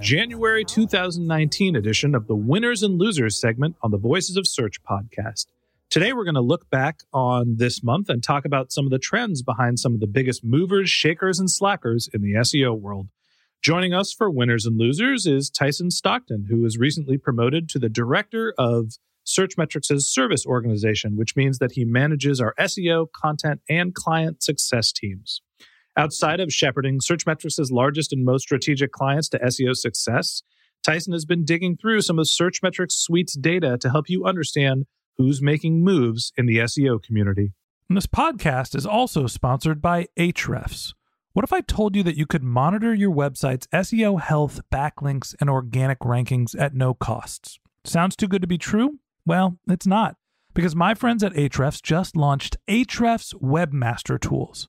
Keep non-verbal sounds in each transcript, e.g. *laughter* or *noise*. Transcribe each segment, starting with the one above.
January 2019 edition of the Winners and Losers segment on the Voices of Search podcast. Today, we're going to look back on this month and talk about some of the trends behind some of the biggest movers, shakers, and slackers in the SEO world. Joining us for Winners and Losers is Tyson Stockton, who was recently promoted to the director of Searchmetrics' service organization, which means that he manages our SEO, content, and client success teams. Outside of shepherding Searchmetrics' largest and most strategic clients to SEO success, Tyson has been digging through some of Searchmetrics Suite's data to help you understand who's making moves in the SEO community. And this podcast is also sponsored by Ahrefs. What if I told you that you could monitor your website's SEO health, backlinks, and organic rankings at no costs? Sounds too good to be true? Well, it's not, because my friends at Ahrefs just launched Ahrefs Webmaster Tools.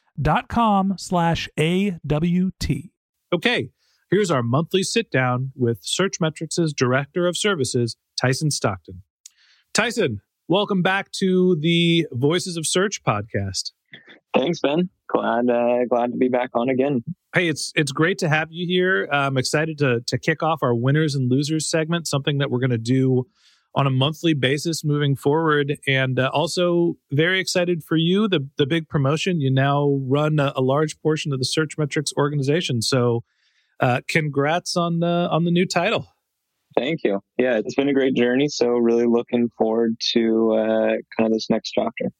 dot com slash A-W-T. Okay, here's our monthly sit down with Searchmetrics' Director of Services, Tyson Stockton. Tyson, welcome back to the Voices of Search podcast. Thanks, Ben. Glad uh, glad to be back on again. Hey, it's it's great to have you here. I'm excited to to kick off our winners and losers segment, something that we're going to do on a monthly basis moving forward, and uh, also very excited for you the the big promotion. You now run a, a large portion of the Searchmetrics organization, so uh, congrats on uh, on the new title. Thank you. Yeah, it's been a great journey. So really looking forward to uh, kind of this next chapter.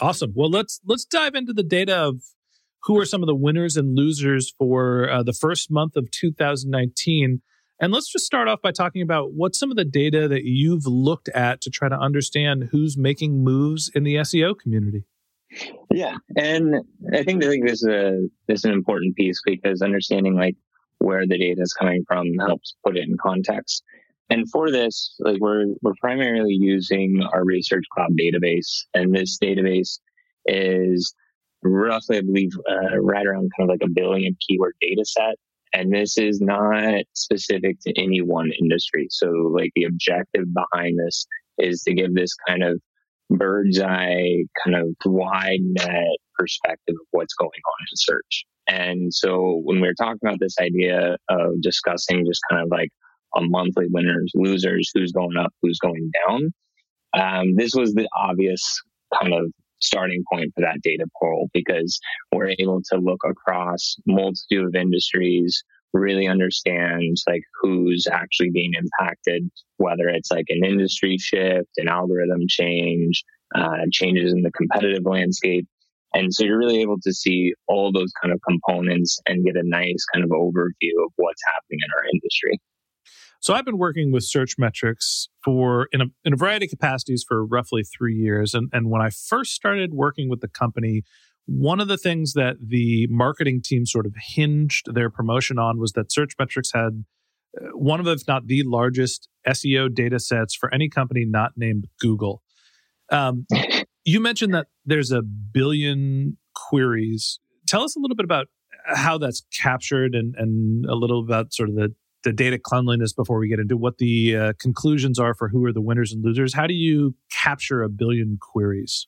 Awesome. Well, let's let's dive into the data of who are some of the winners and losers for uh, the first month of 2019. And let's just start off by talking about what's some of the data that you've looked at to try to understand who's making moves in the SEO community. Yeah, and I think I think this is a this is an important piece because understanding like where the data is coming from helps put it in context. And for this, like we're we're primarily using our Research Cloud database, and this database is roughly, I believe, uh, right around kind of like a billion keyword data set. And this is not specific to any one industry. So, like the objective behind this is to give this kind of bird's eye, kind of wide net perspective of what's going on in search. And so, when we we're talking about this idea of discussing just kind of like a monthly winners, losers, who's going up, who's going down, um, this was the obvious kind of starting point for that data pool because we're able to look across multitude of industries really understand like who's actually being impacted whether it's like an industry shift an algorithm change uh, changes in the competitive landscape. And so you're really able to see all those kind of components and get a nice kind of overview of what's happening in our industry So I've been working with Searchmetrics for in a in a variety of capacities for roughly three years. And and when I first started working with the company, one of the things that the marketing team sort of hinged their promotion on was that Searchmetrics had uh, one of, if not the largest SEO data sets for any company not named Google. Um, you mentioned that there's a billion queries. Tell us a little bit about how that's captured and, and a little about sort of the, the data cleanliness before we get into what the uh, conclusions are for who are the winners and losers. How do you capture a billion queries?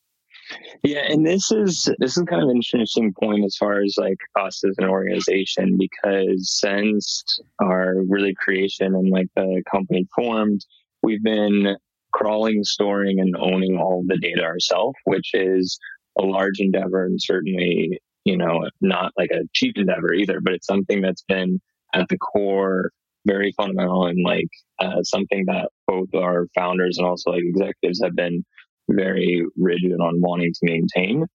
Yeah, and this is this is kind of an interesting point as far as like us as an organization because since our really creation and like the company formed, we've been crawling, storing, and owning all the data ourselves, which is a large endeavor and certainly you know not like a cheap endeavor either. But it's something that's been at the core very fundamental and like uh, something that both our founders and also like executives have been very rigid on wanting to maintain.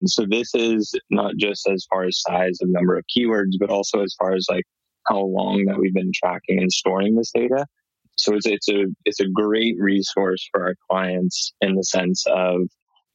And so this is not just as far as size of number of keywords, but also as far as like how long that we've been tracking and storing this data. So it's it's a it's a great resource for our clients in the sense of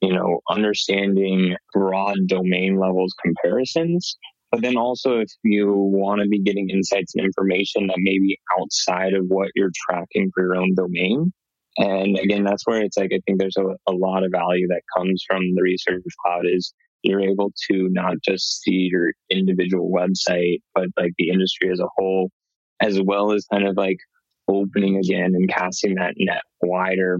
you know understanding broad domain levels comparisons but then also if you want to be getting insights and information that may be outside of what you're tracking for your own domain and again, that's where it's like, I think there's a, a lot of value that comes from the research cloud is you're able to not just see your individual website, but like the industry as a whole, as well as kind of like opening again and casting that net wider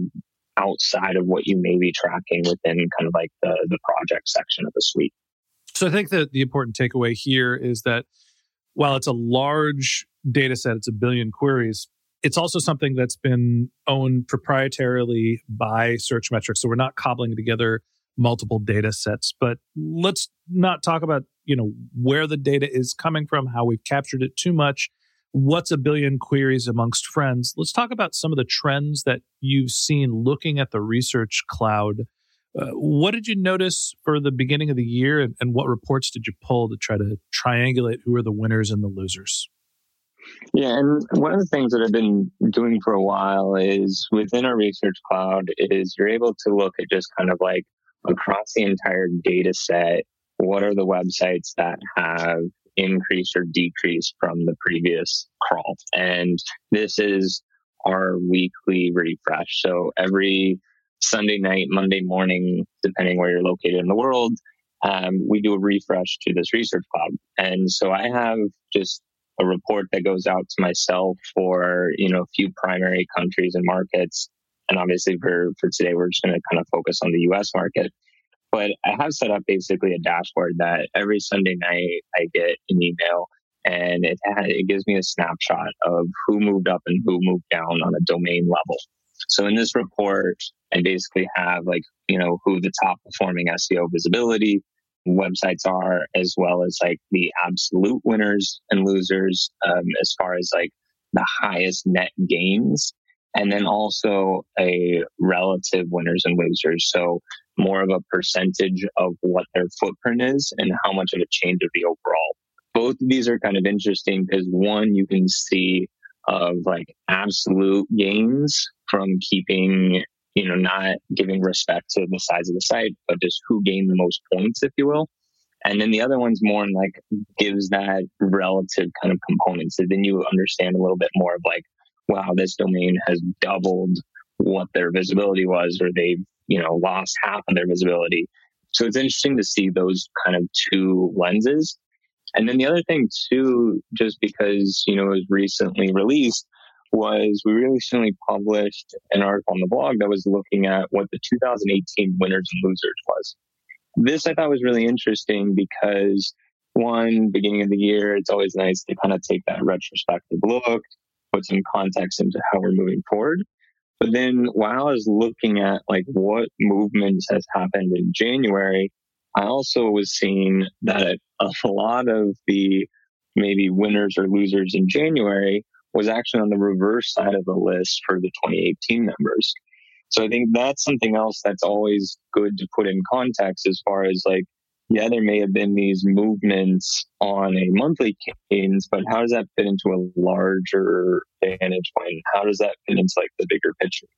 outside of what you may be tracking within kind of like the, the project section of the suite. So I think that the important takeaway here is that while it's a large data set, it's a billion queries, it's also something that's been owned proprietarily by Searchmetrics. So we're not cobbling together multiple data sets. But let's not talk about, you know, where the data is coming from, how we've captured it too much. What's a billion queries amongst friends? Let's talk about some of the trends that you've seen looking at the research cloud. Uh, what did you notice for the beginning of the year and, and what reports did you pull to try to triangulate who are the winners and the losers? Yeah, and one of the things that I've been doing for a while is within our research cloud is you're able to look at just kind of like across the entire data set, what are the websites that have increased or decreased from the previous crawl? And this is our weekly refresh. So every Sunday night, Monday morning, depending where you're located in the world, um, we do a refresh to this research cloud. And so I have just a report that goes out to myself for you know a few primary countries and markets. And obviously for for today we're just going to kind of focus on the us market. But i have set up basically a dashboard that every sunday night i get an email and it it gives me a snapshot of who moved up and who moved down on a domain level so in this report i basically have like you know who the top performing seo visibility websites are, as well as like the absolute winners and losers, um, as far as like the highest net gains, and then also a relative winners and losers. So more of a percentage of what their footprint is and how much of a change of the overall. Both of these are kind of interesting because one, you can see of like absolute gains from keeping you know, not giving respect to the size of the site, but just who gained the most points, if you will. And then the other one's more in like gives that relative kind of component. So then you understand a little bit more of like, wow, this domain has doubled what their visibility was, or they've, you know, lost half of their visibility. So it's interesting to see those kind of two lenses. And then the other thing too, just because, you know, it was recently released, was we recently published an article on the blog that was looking at what the 2018 winners and losers was. This I thought was really interesting because one, beginning of the year, it's always nice to kind of take that retrospective look, put some context into how we're moving forward. But then while I was looking at like what movements has happened in January, I also was seeing that a lot of the maybe winners or losers in January was actually on the reverse side of the list for the 2018 numbers. So I think that's something else that's always good to put in context as far as like, yeah, there may have been these movements on a monthly cadence, but how does that fit into a larger vantage point? How does that fit into like the bigger picture?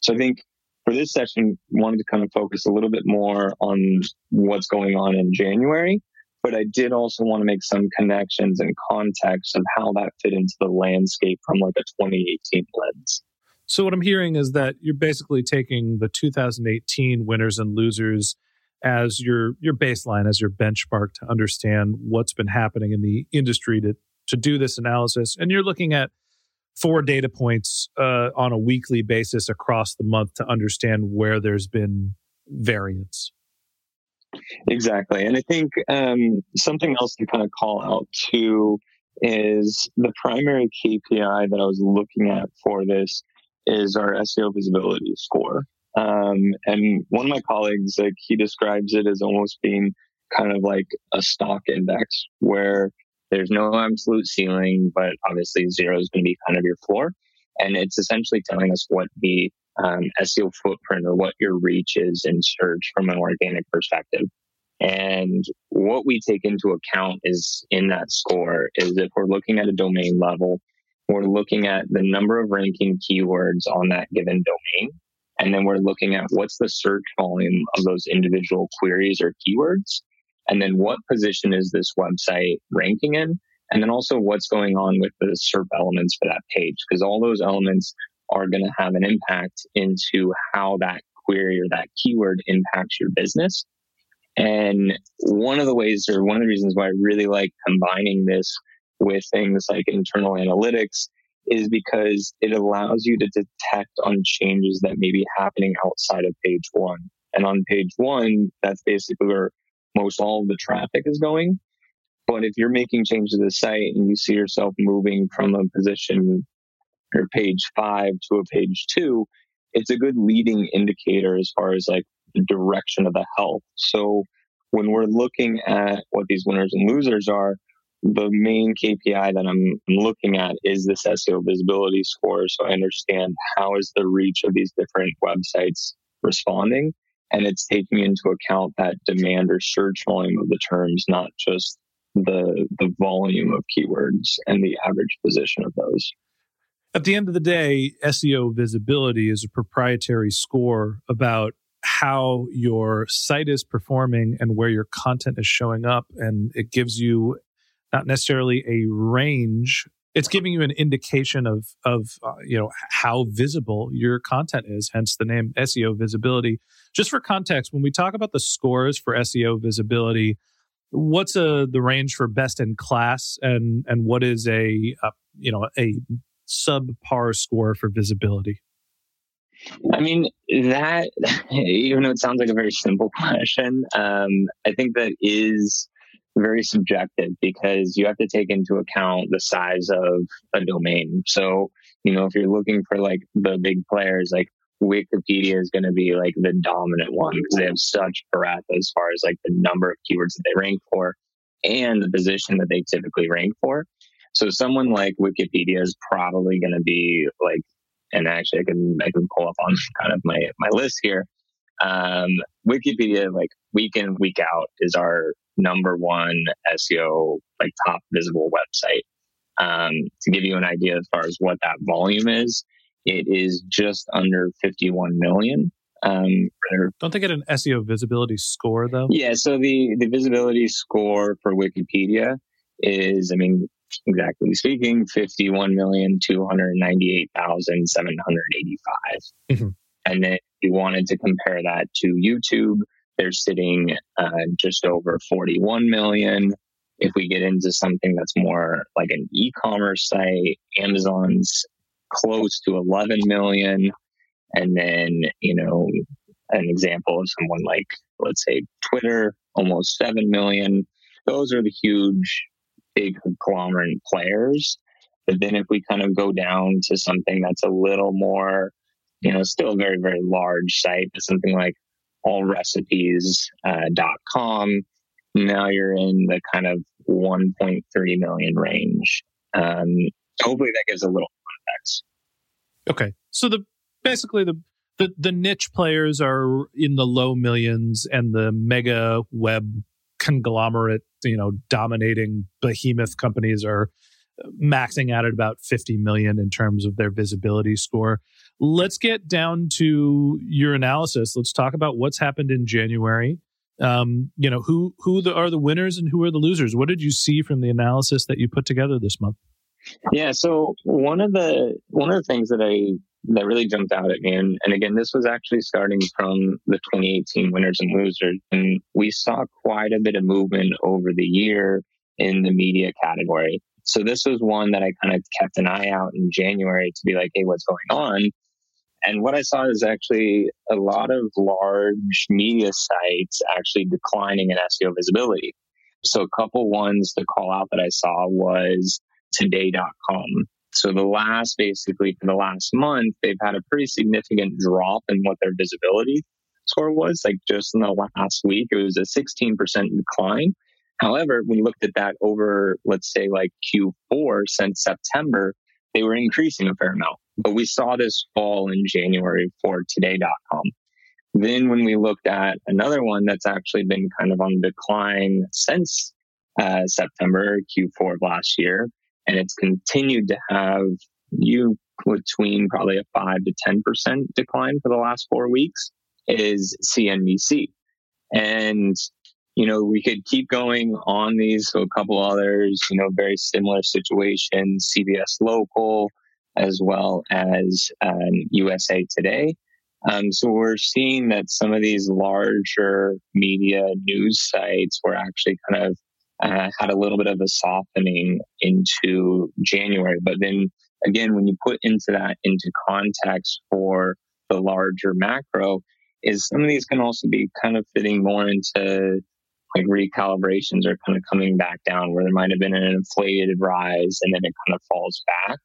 So I think for this session, wanted to kind of focus a little bit more on what's going on in January, but I did also want to make some connections and context of how that fit into the landscape from like a 2018 lens. So what I'm hearing is that you're basically taking the 2018 winners and losers as your your baseline, as your benchmark to understand what's been happening in the industry to to do this analysis, and you're looking at four data points uh, on a weekly basis across the month to understand where there's been variance. Exactly, and I think um, something else to kind of call out too is the primary KPI that I was looking at for this is our SEO visibility score. Um, and one of my colleagues, like he describes it as almost being kind of like a stock index where there's no absolute ceiling, but obviously zero is going to be kind of your floor. And it's essentially telling us what the um, SEO footprint or what your reach is in search from an organic perspective. And what we take into account is in that score is if we're looking at a domain level, we're looking at the number of ranking keywords on that given domain. And then we're looking at what's the search volume of those individual queries or keywords. And then what position is this website ranking in? And then also what's going on with the SERP elements for that page, because all those elements are going to have an impact into how that query or that keyword impacts your business. And one of the ways or one of the reasons why I really like combining this with things like internal analytics is because it allows you to detect on changes that may be happening outside of page one. And on page one, that's basically where most all of the traffic is going. But if you're making changes to the site and you see yourself moving from a position or page five to a page two, it's a good leading indicator as far as like the direction of the health. So when we're looking at what these winners and losers are, the main KPI that I'm looking at is this SEO visibility score. So I understand how is the reach of these different websites responding. And it's taking into account that demand or search volume of the terms, not just the, the volume of keywords and the average position of those. At the end of the day, SEO visibility is a proprietary score about how your site is performing and where your content is showing up. And it gives you not necessarily a range. It's giving you an indication of of uh, you know how visible your content is. Hence the name SEO visibility. Just for context, when we talk about the scores for SEO visibility, what's a uh, the range for best in class, and and what is a, a you know a subpar score for visibility? I mean, that, *laughs* even though it sounds like a very simple *laughs* question, um, I think that is very subjective because you have to take into account the size of a domain. So, you know, if you're looking for like the big players, like Wikipedia is going to be like the dominant one because they have such breadth as far as like the number of keywords that they rank for and the position that they typically rank for. So someone like Wikipedia is probably going to be like, and actually I can, I can pull up on *laughs* kind of my, my list here. Um, Wikipedia, like week in, week out is our number one SEO, like top visible website. Um, to give you an idea as far as what that volume is, it is just under 51 million. Um, Don't they get an SEO visibility score though? Yeah. So the, the visibility score for Wikipedia is, I mean, exactly speaking, 51,298,785. Mm-hmm. And then you wanted to compare that to YouTube, they're sitting uh, just over 41 million. If we get into something that's more like an e-commerce site, Amazon's close to 11 million. And then, you know, an example of someone like, let's say Twitter, almost 7 million. Those are the huge, big conglomerate players. But then if we kind of go down to something that's a little more, you know, still a very, very large site, but something like allrecipes.com. Uh, now you're in the kind of 1.3 million range. Um, hopefully that gives a little context. Okay. So the basically the, the the niche players are in the low millions and the mega web conglomerate, you know, dominating behemoth companies are maxing out at about 50 million in terms of their visibility score. Let's get down to your analysis. Let's talk about what's happened in January. Um, you know, who who the, are the winners and who are the losers? What did you see from the analysis that you put together this month? Yeah, so one of the one of the things that I that really jumped out at me, and, and again, this was actually starting from the 2018 winners and losers, and we saw quite a bit of movement over the year in the media category. So this was one that I kind of kept an eye out in January to be like, hey, what's going on? And what I saw is actually a lot of large media sites actually declining in SEO visibility. So a couple ones to call out that I saw was today.com. So the last, basically for the last month, they've had a pretty significant drop in what their visibility score was. Like just in the last week, it was a 16% decline. However, you looked at that over, let's say like Q4 since September, they were increasing a fair amount. But we saw this fall in January for today.com. Then when we looked at another one that's actually been kind of on decline since uh, September, Q4 of last year, and it's continued to have you between probably a 5 to 10% decline for the last four weeks is CNBC. And you know, we could keep going on these. So a couple others, you know, very similar situations, CBS Local, as well as um, USA Today. Um, so we're seeing that some of these larger media news sites were actually kind of uh, had a little bit of a softening into January. But then again, when you put into that into context for the larger macro, is some of these can also be kind of fitting more into like recalibrations are kind of coming back down where there might have been an inflated rise and then it kind of falls back.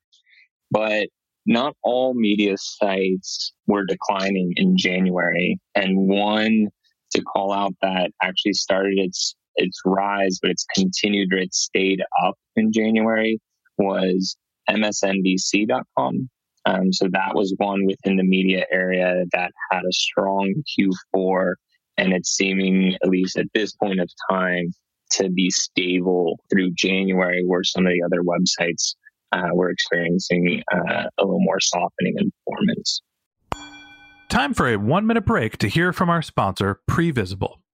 But not all media sites were declining in January. And one to call out that actually started its its rise, but it's continued or it stayed up in January was MSNBC.com. Um, so that was one within the media area that had a strong Q4 and it's seeming, at least at this point of time, to be stable through January, where some of the other websites uh, were experiencing uh, a little more softening in performance. Time for a one minute break to hear from our sponsor, Previsible.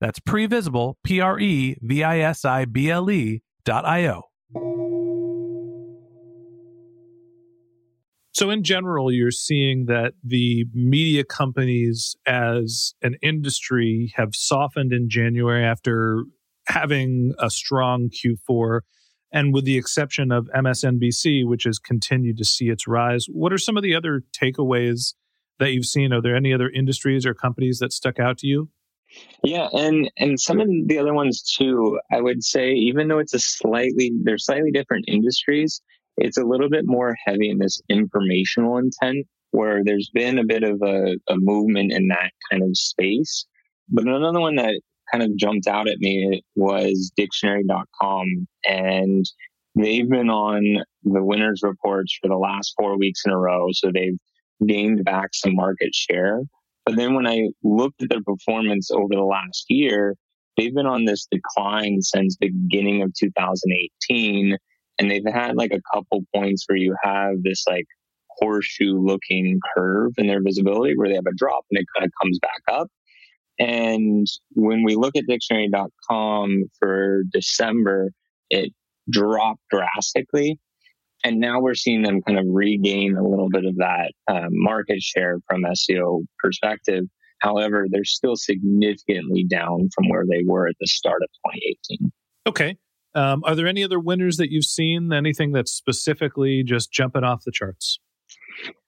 that's previsible, P R E V I S I B L E dot I O. So, in general, you're seeing that the media companies as an industry have softened in January after having a strong Q4. And with the exception of MSNBC, which has continued to see its rise, what are some of the other takeaways that you've seen? Are there any other industries or companies that stuck out to you? Yeah, and and some of the other ones too. I would say, even though it's a slightly they're slightly different industries, it's a little bit more heavy in this informational intent, where there's been a bit of a, a movement in that kind of space. But another one that kind of jumped out at me was dictionary.com, and they've been on the winners reports for the last four weeks in a row, so they've gained back some market share. But then when I looked at their performance over the last year, they've been on this decline since the beginning of 2018. And they've had like a couple points where you have this like horseshoe looking curve in their visibility where they have a drop and it kind of comes back up. And when we look at dictionary.com for December, it dropped drastically. And now we're seeing them kind of regain a little bit of that uh, market share from SEO perspective. However, they're still significantly down from where they were at the start of 2018. Okay. Um, are there any other winners that you've seen? Anything that's specifically just jumping off the charts?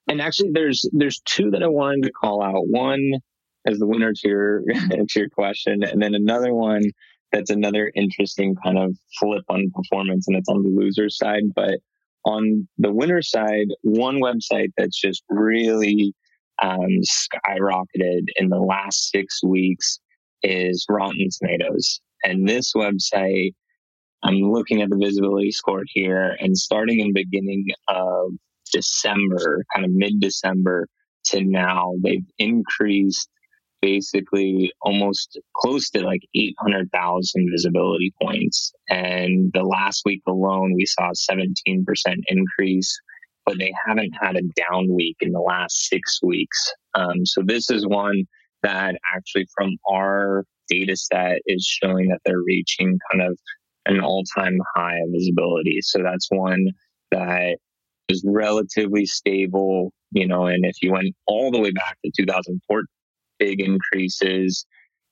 And actually, there's there's two that I wanted to call out. One as the winner to your *laughs* to your question, and then another one that's another interesting kind of flip on performance, and it's on the loser side. But on the winner side, one website that's just really um, skyrocketed in the last six weeks is Rotten Tomatoes. And this website, I'm looking at the visibility score here, and starting in beginning of December, kind of mid December to now, they've increased basically almost close to like 800,000 visibility points. And the last week alone, we saw a 17% increase, but they haven't had a down week in the last six weeks. Um, so this is one that actually from our data set is showing that they're reaching kind of an all time high of visibility. So that's one that is relatively stable, you know, and if you went all the way back to 2014, big increases.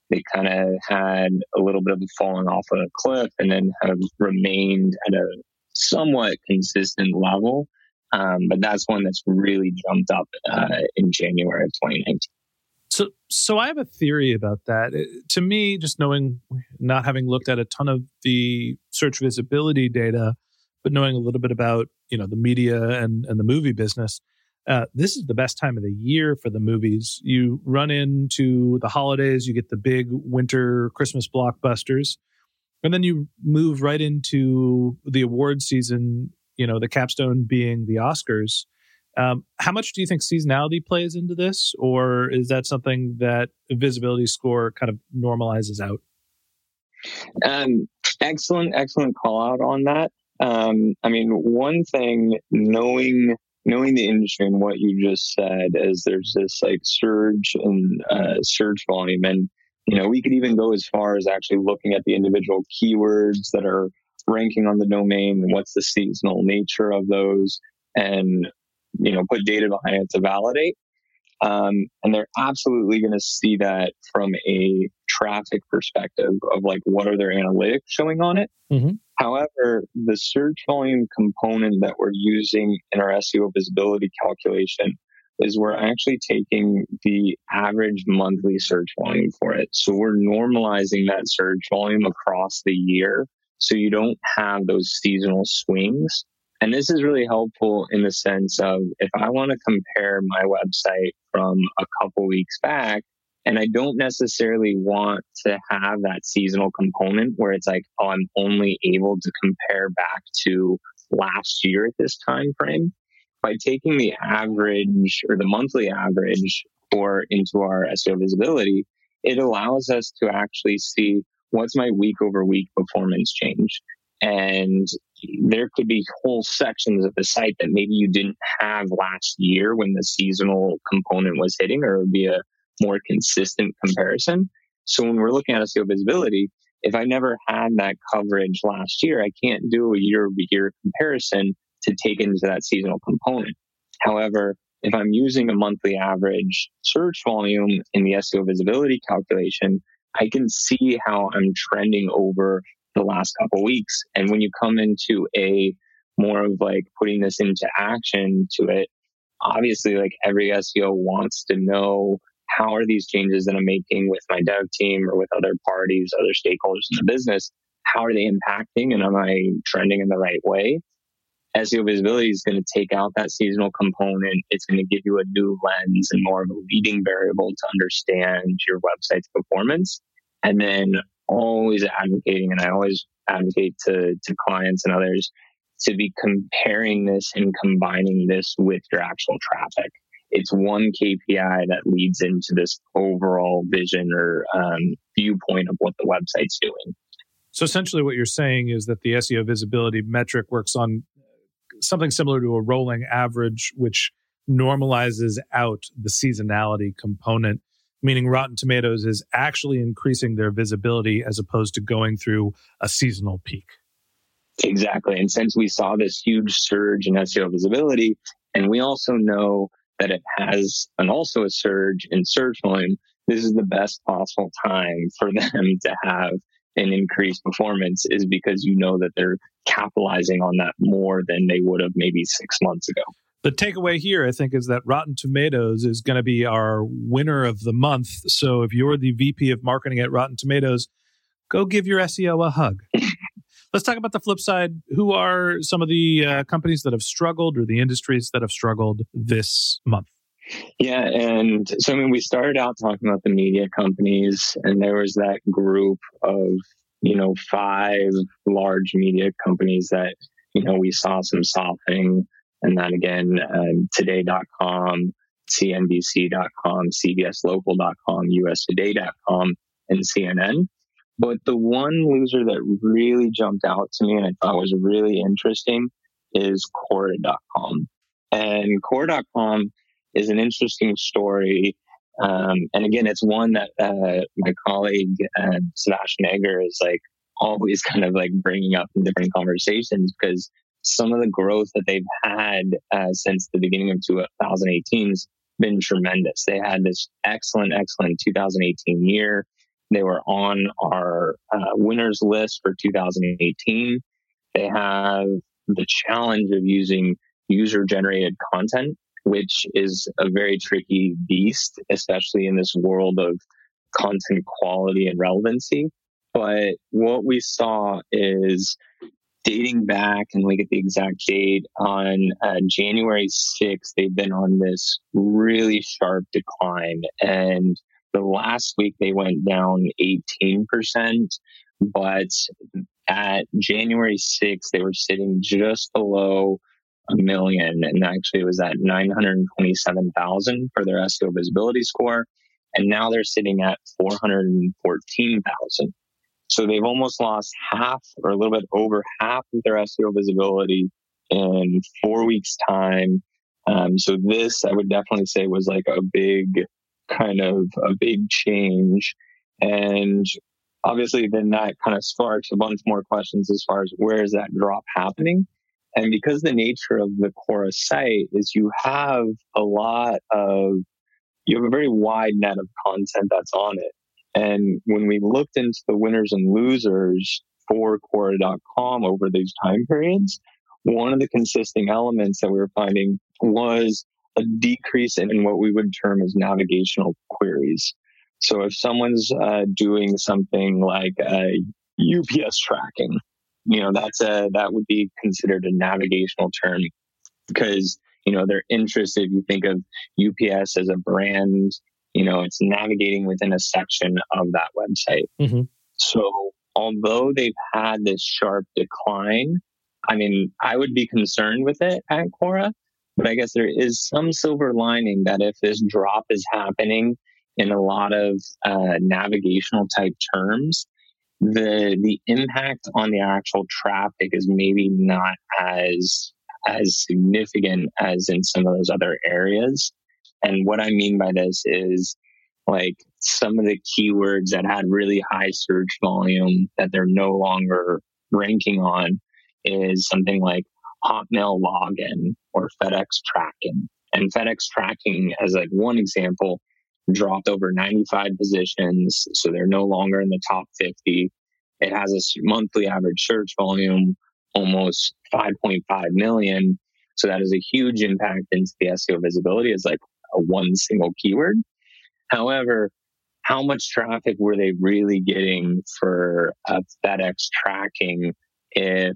They kind of had a little bit of a falling off of a cliff and then have remained at a somewhat consistent level. Um, but that's one that's really jumped up uh, in January of 2019. So, so I have a theory about that. It, to me, just knowing, not having looked at a ton of the search visibility data, but knowing a little bit about you know the media and and the movie business, uh, this is the best time of the year for the movies. You run into the holidays, you get the big winter Christmas blockbusters, and then you move right into the award season, you know, the capstone being the Oscars. Um, how much do you think seasonality plays into this, or is that something that visibility score kind of normalizes out? Um, excellent, excellent call out on that. Um, I mean, one thing, knowing knowing the industry and what you just said as there's this like surge in uh, search volume. And you know we could even go as far as actually looking at the individual keywords that are ranking on the domain and what's the seasonal nature of those and you know put data behind it to validate um, and they're absolutely going to see that from a traffic perspective of like what are their analytics showing on it mm-hmm. However, the search volume component that we're using in our SEO visibility calculation is we're actually taking the average monthly search volume for it. So we're normalizing that search volume across the year. So you don't have those seasonal swings. And this is really helpful in the sense of if I want to compare my website from a couple weeks back and I don't necessarily want to have that seasonal component where it's like, oh, I'm only able to compare back to last year at this time frame. By taking the average or the monthly average for into our SEO visibility, it allows us to actually see what's my week over week performance change. And there could be whole sections of the site that maybe you didn't have last year when the seasonal component was hitting, or it would be a more consistent comparison. So when we're looking at SEO visibility, if I never had that coverage last year, I can't do a year over year comparison to take into that seasonal component. However, if I'm using a monthly average search volume in the SEO visibility calculation, I can see how I'm trending over the last couple weeks. And when you come into a more of like putting this into action to it, obviously like every SEO wants to know how are these changes that I'm making with my dev team or with other parties, other stakeholders in the mm-hmm. business, how are they impacting and am I trending in the right way? SEO visibility is going to take out that seasonal component. It's going to give you a new lens and more of a leading variable to understand your website's performance. And then always advocating, and I always advocate to, to clients and others to be comparing this and combining this with your actual traffic. it's one KPI that leads into this overall vision or um, viewpoint of what the website's doing. So essentially, what you're saying is that the SEO visibility metric works on something similar to a rolling average, which normalizes out the seasonality component, meaning Rotten Tomatoes is actually increasing their visibility as opposed to going through a seasonal peak. Exactly. And since we saw this huge surge in SEO visibility, and we also know that it has and also a surge in search volume, this is the best possible time for *laughs* them to have an increased performance is because you know that they're capitalizing on that more than they would have maybe six months ago. The takeaway here, I think, is that Rotten Tomatoes is going to be our winner of the month. So if you're the VP of marketing at Rotten Tomatoes, go give your SEO a hug. *laughs* Let's talk about the flip side. Who are some of the uh, companies that have struggled or the industries that have struggled this month? Yeah. And so, I mean, we started out talking about the media companies, and there was that group of, you know, five large media companies that, you know, we saw some softening. And then again, um, today.com, CNBC.com, CBSlocal.com, USToday.com, and CNN. But the one loser that really jumped out to me and I thought was really interesting is Quora.com. And Quora.com is an interesting story. Um, and again, it's one that uh, my colleague uh, Sebastian Egger is like always *laughs* kind of like bringing up in different conversations because some of the growth that they've had uh, since the beginning of 2018 has been tremendous. They had this excellent, excellent 2018 year. They were on our uh, winners list for 2018. They have the challenge of using user generated content, which is a very tricky beast, especially in this world of content quality and relevancy. But what we saw is dating back and look at the exact date on uh, January 6th, they've been on this really sharp decline. And the last week they went down 18%, but at January 6th, they were sitting just below a million. And actually, it was at 927,000 for their SEO visibility score. And now they're sitting at 414,000. So they've almost lost half or a little bit over half of their SEO visibility in four weeks' time. Um, so this, I would definitely say, was like a big kind of a big change. And obviously, then that kind of sparks a bunch more questions as far as where is that drop happening? And because the nature of the Quora site is you have a lot of, you have a very wide net of content that's on it. And when we looked into the winners and losers for Quora.com over these time periods, one of the consisting elements that we were finding was a decrease in what we would term as navigational queries. So if someone's uh, doing something like uh, UPS tracking, you know that's a that would be considered a navigational term because you know they're interested. You think of UPS as a brand, you know, it's navigating within a section of that website. Mm-hmm. So although they've had this sharp decline, I mean, I would be concerned with it at Quora but I guess there is some silver lining that if this drop is happening in a lot of uh, navigational type terms, the the impact on the actual traffic is maybe not as as significant as in some of those other areas. And what I mean by this is like some of the keywords that had really high search volume that they're no longer ranking on is something like Hotmail login or FedEx tracking. And FedEx tracking, as like one example, dropped over 95 positions. So they're no longer in the top 50. It has a monthly average search volume, almost 5.5 million. So that is a huge impact into the SEO visibility as like a one single keyword. However, how much traffic were they really getting for a FedEx tracking if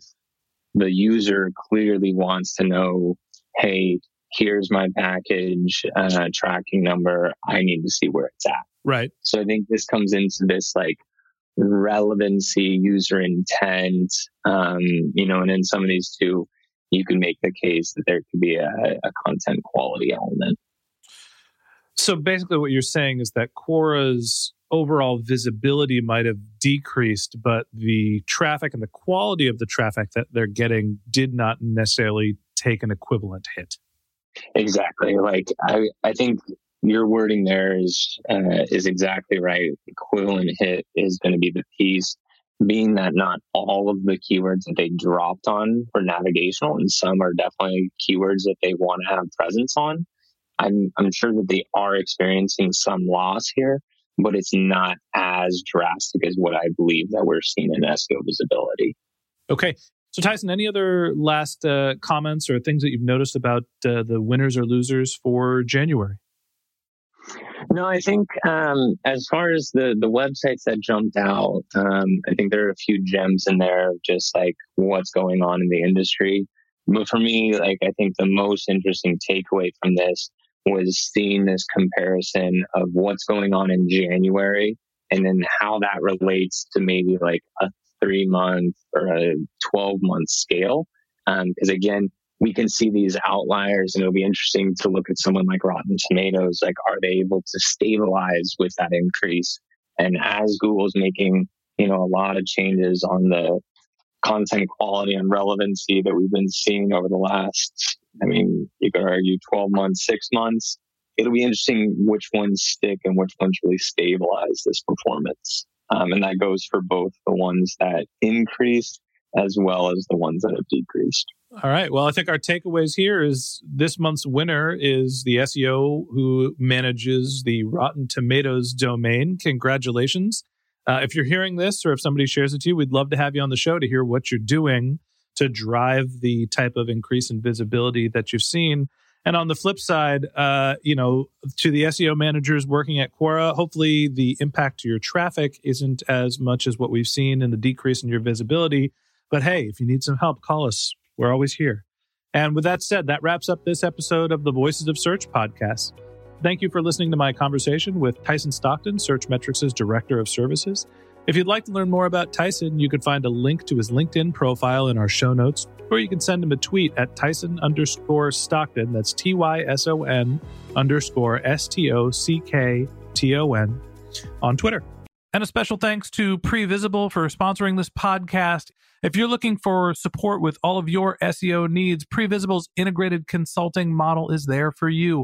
the user clearly wants to know, hey, here's my package uh, tracking number. I need to see where it's at. Right. So I think this comes into this like relevancy, user intent, um, you know, and in some of these two, you can make the case that there could be a, a content quality element. So basically, what you're saying is that Quora's overall visibility might have decreased, but the traffic and the quality of the traffic that they're getting did not necessarily take an equivalent hit. Exactly. Like I, I think your wording there is uh, is exactly right. Equivalent hit is going to be the piece, being that not all of the keywords that they dropped on were navigational, and some are definitely keywords that they want to have presence on. I'm I'm sure that they are experiencing some loss here, but it's not as drastic as what I believe that we're seeing in SEO visibility. Okay. So, Tyson, any other last uh, comments or things that you've noticed about uh, the winners or losers for January? No, I think um, as far as the the websites that jumped out, um, I think there are a few gems in there, just like what's going on in the industry. But for me, like I think the most interesting takeaway from this was seeing this comparison of what's going on in January and then how that relates to maybe like a three month or a 12 month scale. Because um, again, we can see these outliers and it'll be interesting to look at someone like Rotten Tomatoes. Like, are they able to stabilize with that increase? And as Google's making, you know, a lot of changes on the content quality and relevancy that we've been seeing over the last, I mean, you could argue 12 months, six months. It'll be interesting which ones stick and which ones really stabilize this performance. Um, and that goes for both the ones that increased as well as the ones that have decreased. All right. Well, I think our takeaways here is this month's winner is the SEO who manages the Rotten Tomatoes domain. Congratulations. Uh, if you're hearing this or if somebody shares it to you, we'd love to have you on the show to hear what you're doing to drive the type of increase in visibility that you've seen. And on the flip side, uh, you know, to the SEO managers working at Quora, hopefully the impact to your traffic isn't as much as what we've seen in the decrease in your visibility. But hey, if you need some help, call us. We're always here. And with that said, that wraps up this episode of the Voices of Search podcast. Thank you for listening to my conversation with Tyson Stockton, Searchmetrics' Director of Services. If you'd like to learn more about Tyson, you can find a link to his LinkedIn profile in our show notes, or you can send him a tweet at Tyson underscore Stockton. That's T Y S O N underscore S T O C K T O N on Twitter. And a special thanks to Previsible for sponsoring this podcast. If you're looking for support with all of your SEO needs, Previsible's integrated consulting model is there for you.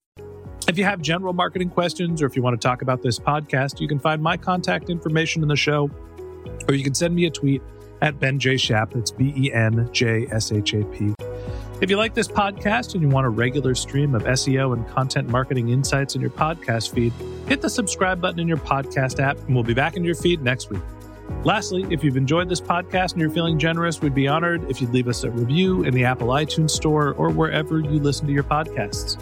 If you have general marketing questions or if you want to talk about this podcast, you can find my contact information in the show, or you can send me a tweet at Ben J. Shap. That's B E N J S H A P. If you like this podcast and you want a regular stream of SEO and content marketing insights in your podcast feed, hit the subscribe button in your podcast app, and we'll be back in your feed next week. Lastly, if you've enjoyed this podcast and you're feeling generous, we'd be honored if you'd leave us a review in the Apple iTunes Store or wherever you listen to your podcasts.